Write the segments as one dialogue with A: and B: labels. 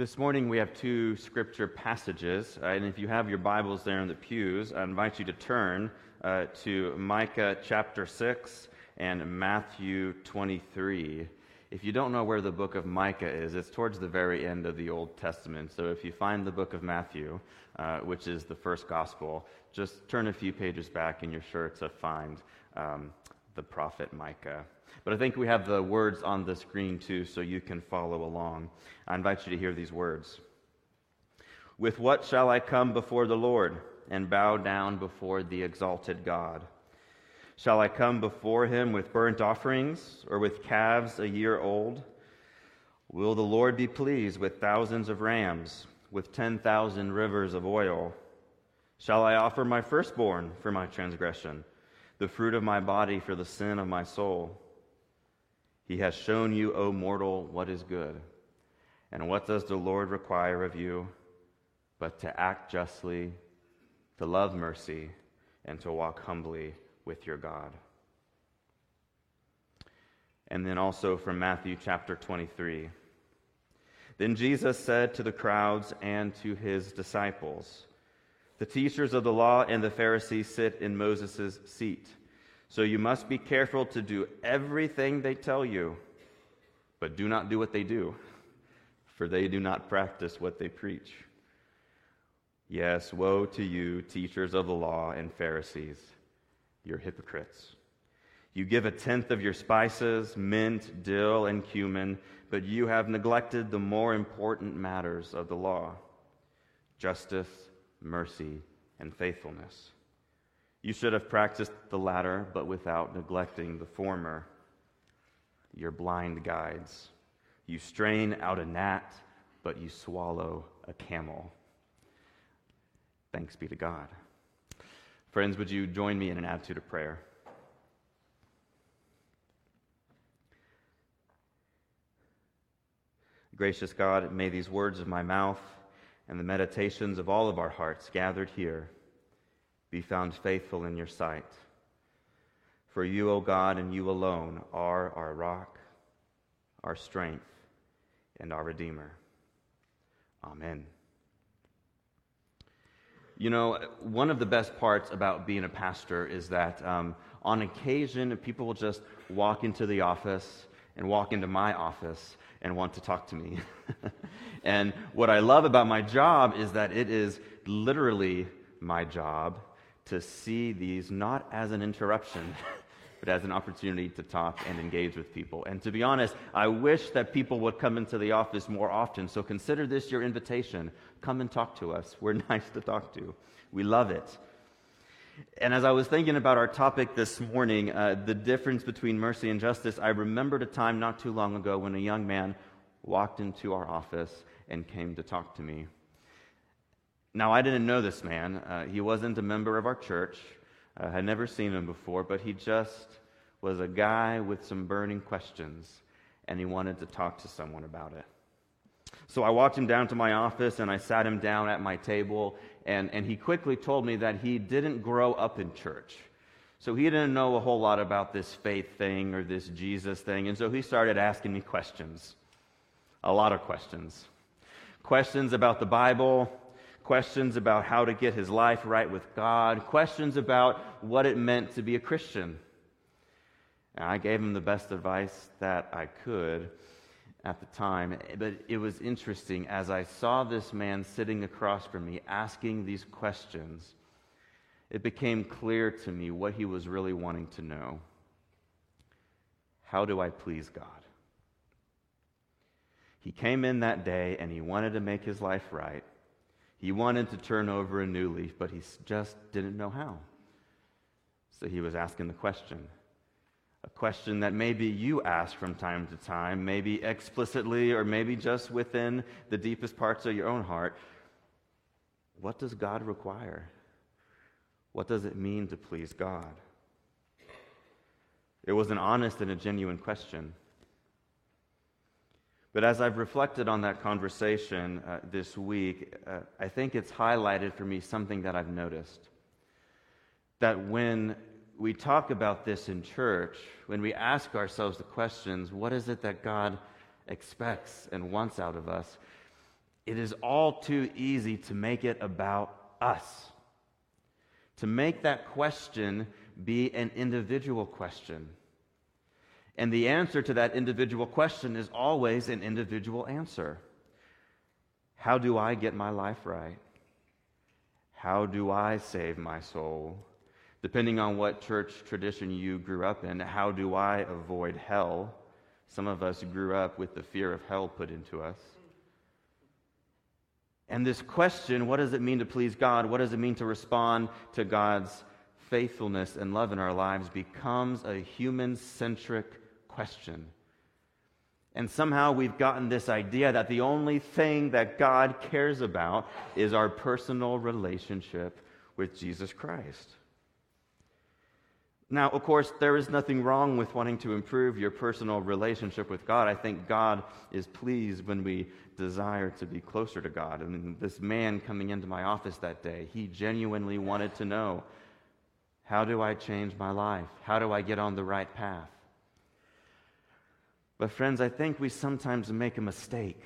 A: This morning we have two scripture passages, uh, and if you have your Bibles there in the pews, I invite you to turn uh, to Micah chapter 6 and Matthew 23. If you don't know where the book of Micah is, it's towards the very end of the Old Testament. So if you find the book of Matthew, uh, which is the first gospel, just turn a few pages back and you're sure to find um, the prophet Micah. But I think we have the words on the screen too, so you can follow along. I invite you to hear these words With what shall I come before the Lord and bow down before the exalted God? Shall I come before him with burnt offerings or with calves a year old? Will the Lord be pleased with thousands of rams, with 10,000 rivers of oil? Shall I offer my firstborn for my transgression, the fruit of my body for the sin of my soul? He has shown you, O mortal, what is good. And what does the Lord require of you? But to act justly, to love mercy, and to walk humbly with your God. And then also from Matthew chapter 23. Then Jesus said to the crowds and to his disciples, The teachers of the law and the Pharisees sit in Moses' seat. So you must be careful to do everything they tell you, but do not do what they do, for they do not practice what they preach. Yes, woe to you, teachers of the law and Pharisees, you're hypocrites. You give a tenth of your spices, mint, dill, and cumin, but you have neglected the more important matters of the law justice, mercy, and faithfulness. You should have practiced the latter, but without neglecting the former. You're blind guides. You strain out a gnat, but you swallow a camel. Thanks be to God. Friends, would you join me in an attitude of prayer? Gracious God, may these words of my mouth and the meditations of all of our hearts gathered here be found faithful in your sight. For you, O God, and you alone are our rock, our strength, and our Redeemer. Amen. You know, one of the best parts about being a pastor is that um, on occasion, people will just walk into the office and walk into my office and want to talk to me. and what I love about my job is that it is literally my job to see these not as an interruption, but as an opportunity to talk and engage with people. And to be honest, I wish that people would come into the office more often. So consider this your invitation. Come and talk to us. We're nice to talk to. We love it. And as I was thinking about our topic this morning, uh, the difference between mercy and justice, I remembered a time not too long ago when a young man walked into our office and came to talk to me. Now, I didn't know this man. Uh, he wasn't a member of our church. I uh, had never seen him before, but he just was a guy with some burning questions, and he wanted to talk to someone about it. So I walked him down to my office and I sat him down at my table, and, and he quickly told me that he didn't grow up in church. So he didn't know a whole lot about this faith thing or this Jesus thing, and so he started asking me questions. A lot of questions. Questions about the Bible, questions about how to get his life right with God, questions about what it meant to be a Christian. And I gave him the best advice that I could at the time. But it was interesting as I saw this man sitting across from me asking these questions, it became clear to me what he was really wanting to know. How do I please God? He came in that day and he wanted to make his life right. He wanted to turn over a new leaf, but he just didn't know how. So he was asking the question. A question that maybe you ask from time to time, maybe explicitly or maybe just within the deepest parts of your own heart. What does God require? What does it mean to please God? It was an honest and a genuine question. But as I've reflected on that conversation uh, this week, uh, I think it's highlighted for me something that I've noticed. That when we talk about this in church, when we ask ourselves the questions, what is it that God expects and wants out of us? it is all too easy to make it about us. To make that question be an individual question. And the answer to that individual question is always an individual answer. How do I get my life right? How do I save my soul? Depending on what church tradition you grew up in, how do I avoid hell? Some of us grew up with the fear of hell put into us. And this question, what does it mean to please God? What does it mean to respond to God's faithfulness and love in our lives becomes a human centric question. And somehow we've gotten this idea that the only thing that God cares about is our personal relationship with Jesus Christ. Now, of course, there is nothing wrong with wanting to improve your personal relationship with God. I think God is pleased when we desire to be closer to God. And this man coming into my office that day, he genuinely wanted to know how do I change my life? How do I get on the right path? But, friends, I think we sometimes make a mistake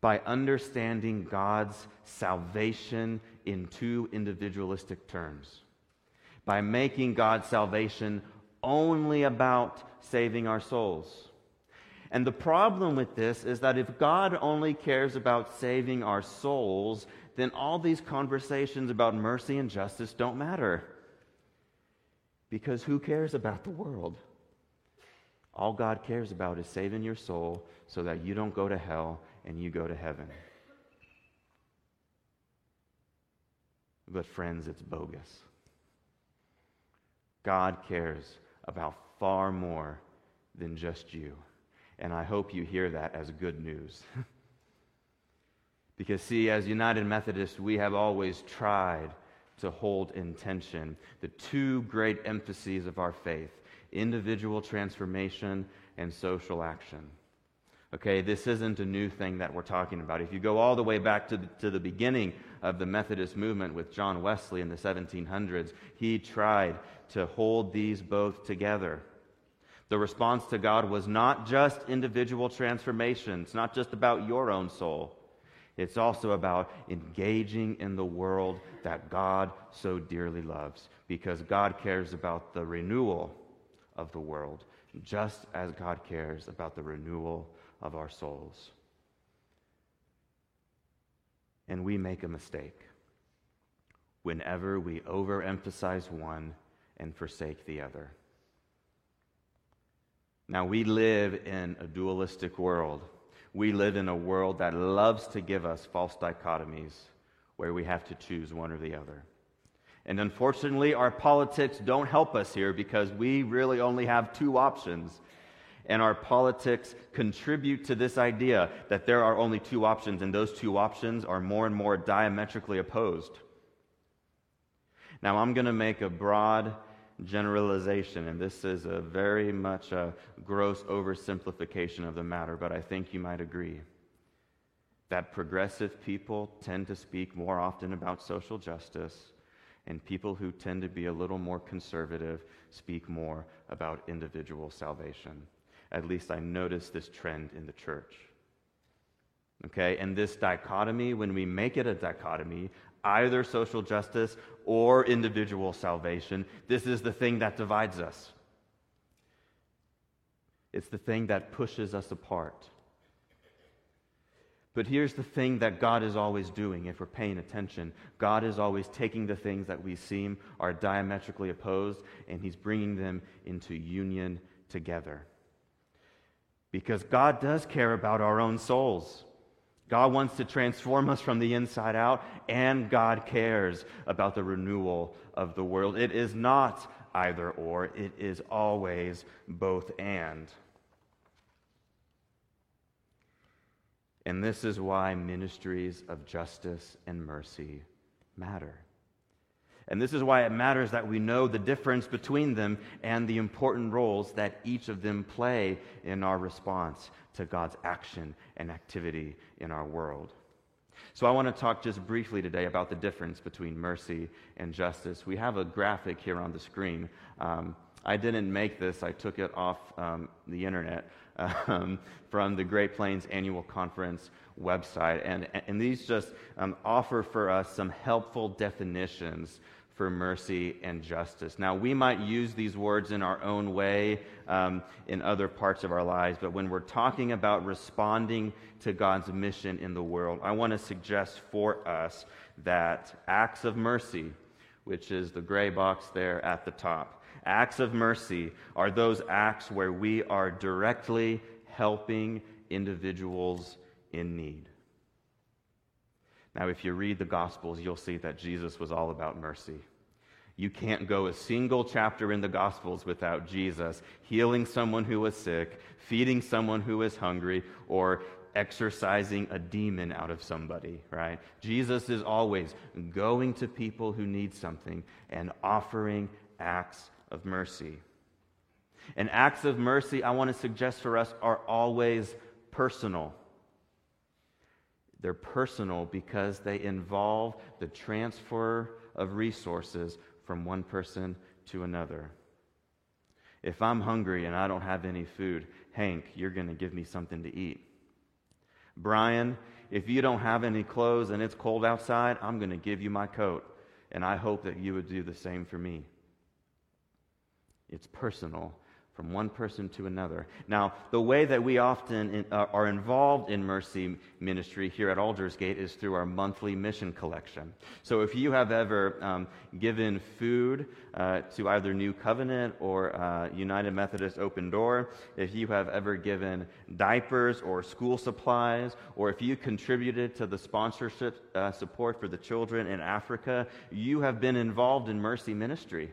A: by understanding God's salvation in too individualistic terms by making God's salvation only about saving our souls. And the problem with this is that if God only cares about saving our souls, then all these conversations about mercy and justice don't matter. Because who cares about the world? All God cares about is saving your soul so that you don't go to hell and you go to heaven. But, friends, it's bogus. God cares about far more than just you. And I hope you hear that as good news. because, see, as United Methodists, we have always tried to hold in tension the two great emphases of our faith individual transformation and social action. Okay, this isn't a new thing that we're talking about. If you go all the way back to the, to the beginning of the Methodist movement with John Wesley in the 1700s, he tried to hold these both together. The response to God was not just individual transformation, it's not just about your own soul. It's also about engaging in the world that God so dearly loves, because God cares about the renewal of the world, just as God cares about the renewal of our souls. And we make a mistake whenever we overemphasize one and forsake the other. Now, we live in a dualistic world. We live in a world that loves to give us false dichotomies where we have to choose one or the other. And unfortunately, our politics don't help us here because we really only have two options. And our politics contribute to this idea that there are only two options, and those two options are more and more diametrically opposed. Now, I'm going to make a broad generalization, and this is a very much a gross oversimplification of the matter, but I think you might agree that progressive people tend to speak more often about social justice, and people who tend to be a little more conservative speak more about individual salvation. At least I notice this trend in the church. Okay, and this dichotomy, when we make it a dichotomy, either social justice or individual salvation. This is the thing that divides us. It's the thing that pushes us apart. But here's the thing that God is always doing if we're paying attention God is always taking the things that we seem are diametrically opposed and He's bringing them into union together. Because God does care about our own souls. God wants to transform us from the inside out, and God cares about the renewal of the world. It is not either or, it is always both and. And this is why ministries of justice and mercy matter. And this is why it matters that we know the difference between them and the important roles that each of them play in our response to God's action and activity in our world. So, I want to talk just briefly today about the difference between mercy and justice. We have a graphic here on the screen. Um, I didn't make this, I took it off um, the internet um, from the Great Plains Annual Conference website. And, and these just um, offer for us some helpful definitions for mercy and justice. Now, we might use these words in our own way um, in other parts of our lives, but when we're talking about responding to God's mission in the world, I want to suggest for us that acts of mercy, which is the gray box there at the top, acts of mercy are those acts where we are directly helping individuals in need. Now, if you read the Gospels, you'll see that Jesus was all about mercy. You can't go a single chapter in the Gospels without Jesus healing someone who was sick, feeding someone who was hungry, or exorcising a demon out of somebody, right? Jesus is always going to people who need something and offering acts of mercy. And acts of mercy, I want to suggest for us, are always personal. They're personal because they involve the transfer of resources from one person to another. If I'm hungry and I don't have any food, Hank, you're going to give me something to eat. Brian, if you don't have any clothes and it's cold outside, I'm going to give you my coat. And I hope that you would do the same for me. It's personal from one person to another. Now, the way that we often in, uh, are involved in mercy ministry here at Aldersgate is through our monthly mission collection. So, if you have ever um, given food uh, to either New Covenant or uh, United Methodist Open Door, if you have ever given diapers or school supplies, or if you contributed to the sponsorship uh, support for the children in Africa, you have been involved in mercy ministry.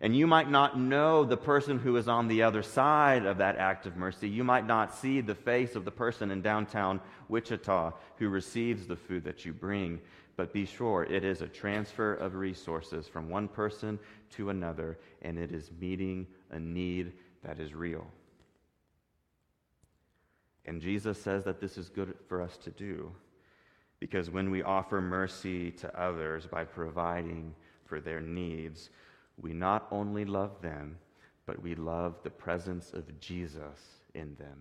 A: And you might not know the person who is on the other side of that act of mercy. You might not see the face of the person in downtown Wichita who receives the food that you bring. But be sure, it is a transfer of resources from one person to another, and it is meeting a need that is real. And Jesus says that this is good for us to do because when we offer mercy to others by providing for their needs, we not only love them, but we love the presence of Jesus in them.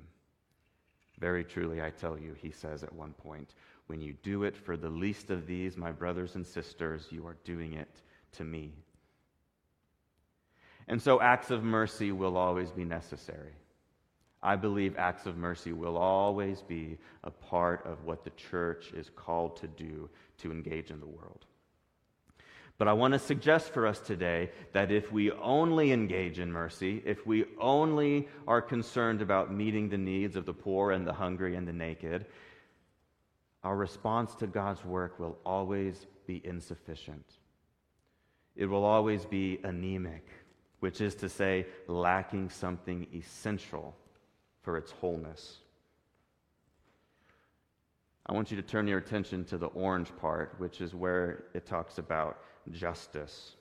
A: Very truly, I tell you, he says at one point, when you do it for the least of these, my brothers and sisters, you are doing it to me. And so acts of mercy will always be necessary. I believe acts of mercy will always be a part of what the church is called to do to engage in the world. But I want to suggest for us today that if we only engage in mercy, if we only are concerned about meeting the needs of the poor and the hungry and the naked, our response to God's work will always be insufficient. It will always be anemic, which is to say, lacking something essential for its wholeness. I want you to turn your attention to the orange part, which is where it talks about justice.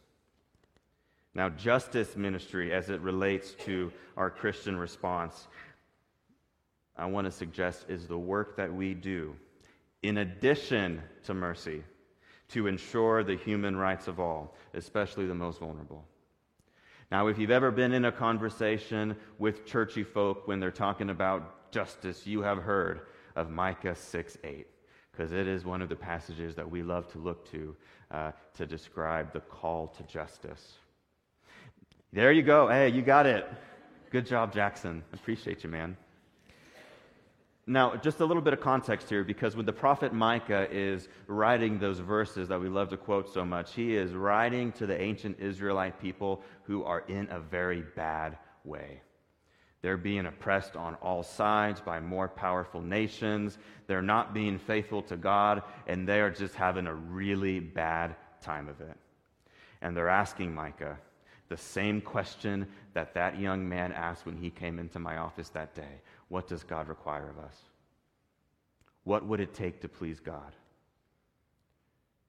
A: Now, justice ministry, as it relates to our Christian response, I want to suggest is the work that we do in addition to mercy to ensure the human rights of all, especially the most vulnerable. Now, if you've ever been in a conversation with churchy folk when they're talking about justice, you have heard of Micah 6 8 because it is one of the passages that we love to look to uh, to describe the call to justice. There you go. Hey, you got it. Good job, Jackson. Appreciate you, man. Now, just a little bit of context here, because when the prophet Micah is writing those verses that we love to quote so much, he is writing to the ancient Israelite people who are in a very bad way. They're being oppressed on all sides by more powerful nations. They're not being faithful to God, and they are just having a really bad time of it. And they're asking Micah the same question that that young man asked when he came into my office that day What does God require of us? What would it take to please God?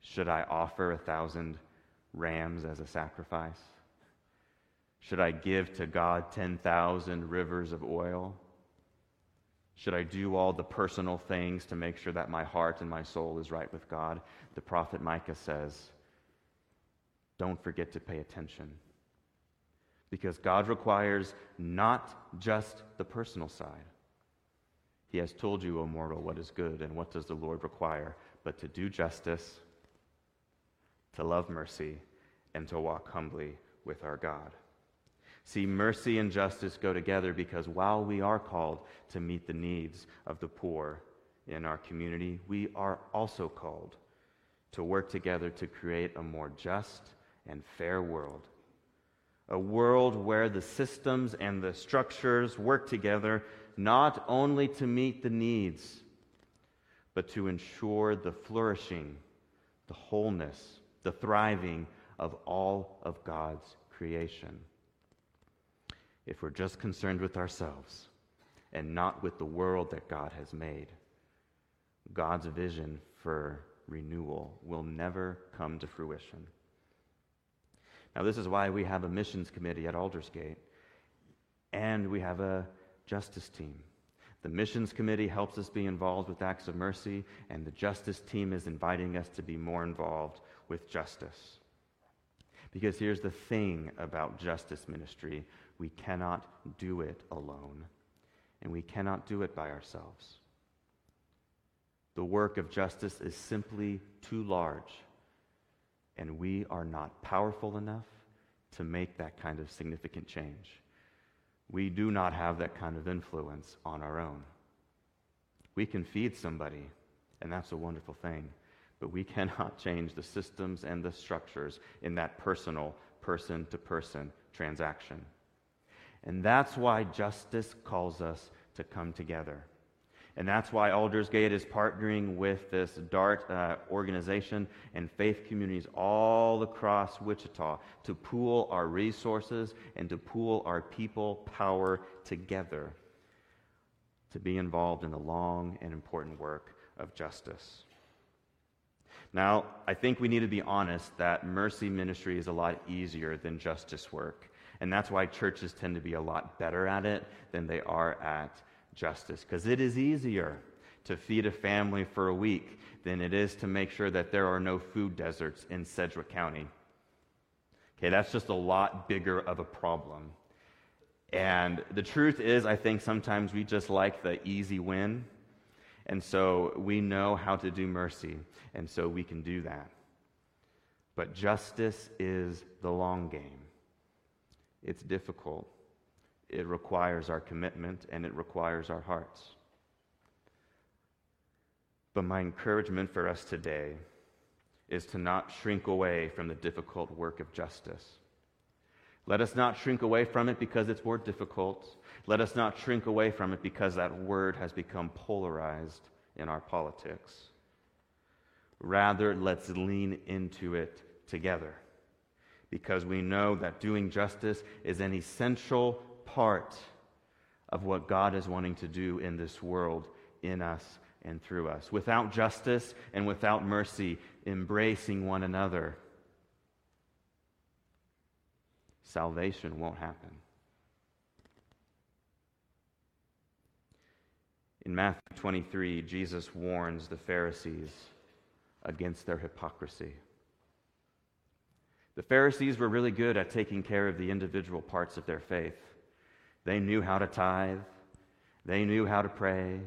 A: Should I offer a thousand rams as a sacrifice? Should I give to God 10,000 rivers of oil? Should I do all the personal things to make sure that my heart and my soul is right with God? The prophet Micah says, Don't forget to pay attention. Because God requires not just the personal side. He has told you, O mortal, what is good, and what does the Lord require? But to do justice, to love mercy, and to walk humbly with our God. See, mercy and justice go together because while we are called to meet the needs of the poor in our community, we are also called to work together to create a more just and fair world. A world where the systems and the structures work together not only to meet the needs, but to ensure the flourishing, the wholeness, the thriving of all of God's creation if we're just concerned with ourselves and not with the world that God has made. God's vision for renewal will never come to fruition. Now, this is why we have a missions committee at Aldersgate, and we have a justice team. The missions committee helps us be involved with acts of mercy, and the justice team is inviting us to be more involved with justice. Because here's the thing about justice ministry we cannot do it alone, and we cannot do it by ourselves. The work of justice is simply too large, and we are not powerful enough to make that kind of significant change. We do not have that kind of influence on our own. We can feed somebody, and that's a wonderful thing, but we cannot change the systems and the structures in that personal, person to person transaction. And that's why justice calls us to come together. And that's why Aldersgate is partnering with this DART uh, organization and faith communities all across Wichita to pool our resources and to pool our people power together to be involved in the long and important work of justice. Now, I think we need to be honest that mercy ministry is a lot easier than justice work. And that's why churches tend to be a lot better at it than they are at justice, because it is easier to feed a family for a week than it is to make sure that there are no food deserts in Sedgwick County. Okay, that's just a lot bigger of a problem. And the truth is, I think sometimes we just like the easy win. And so we know how to do mercy, and so we can do that. But justice is the long game. It's difficult. It requires our commitment and it requires our hearts. But my encouragement for us today is to not shrink away from the difficult work of justice. Let us not shrink away from it because it's more difficult. Let us not shrink away from it because that word has become polarized in our politics. Rather, let's lean into it together because we know that doing justice is an essential part of what God is wanting to do in this world, in us and through us. Without justice and without mercy, embracing one another, salvation won't happen. In Matthew 23, Jesus warns the Pharisees against their hypocrisy. The Pharisees were really good at taking care of the individual parts of their faith. They knew how to tithe, they knew how to pray,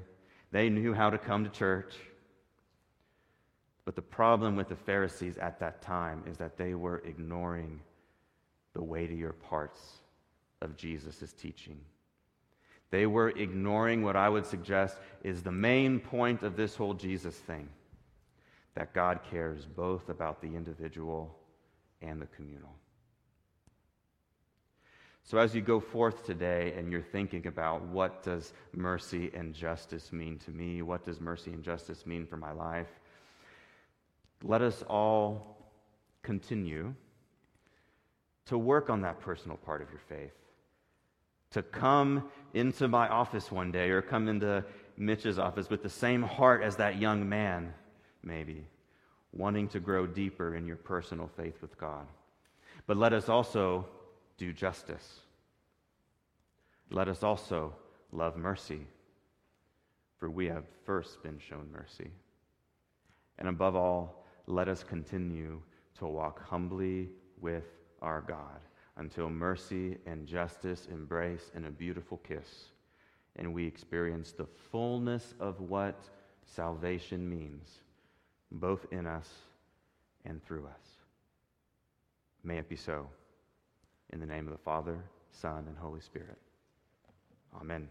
A: they knew how to come to church. But the problem with the Pharisees at that time is that they were ignoring the weightier parts of Jesus' teaching. They were ignoring what I would suggest is the main point of this whole Jesus thing that God cares both about the individual and the communal. So as you go forth today and you're thinking about what does mercy and justice mean to me? What does mercy and justice mean for my life? Let us all continue to work on that personal part of your faith. To come into my office one day or come into Mitch's office with the same heart as that young man, maybe wanting to grow deeper in your personal faith with God. But let us also do justice. Let us also love mercy, for we have first been shown mercy. And above all, let us continue to walk humbly with our God. until mercy and justice embrace in a beautiful kiss, and we experience the fullness of what salvation means, both in us and through us. May it be so. In the name of the Father, Son, and Holy Spirit. Amen.